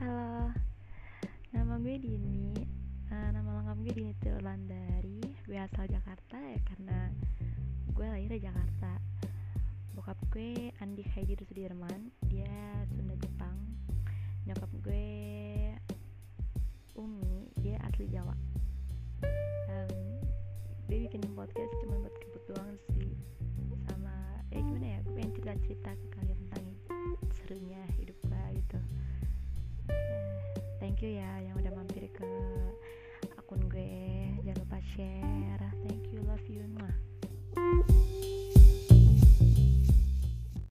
Halo, nama gue Dini. Uh, Nama lengkap gue Dini Tulandari Gue asal Jakarta ya karena gue lahir di Jakarta. Bokap gue Andi Heidi Sudirman. Dia Sunda Jepang. Nyokap gue Umi. Dia asli Jawa. Um, Gue bikin podcast cuma buat kebutuhan sih. Sama, eh gimana ya, gue pengen cerita-cerita ke you ya yang udah mampir ke akun gue. Jangan lupa share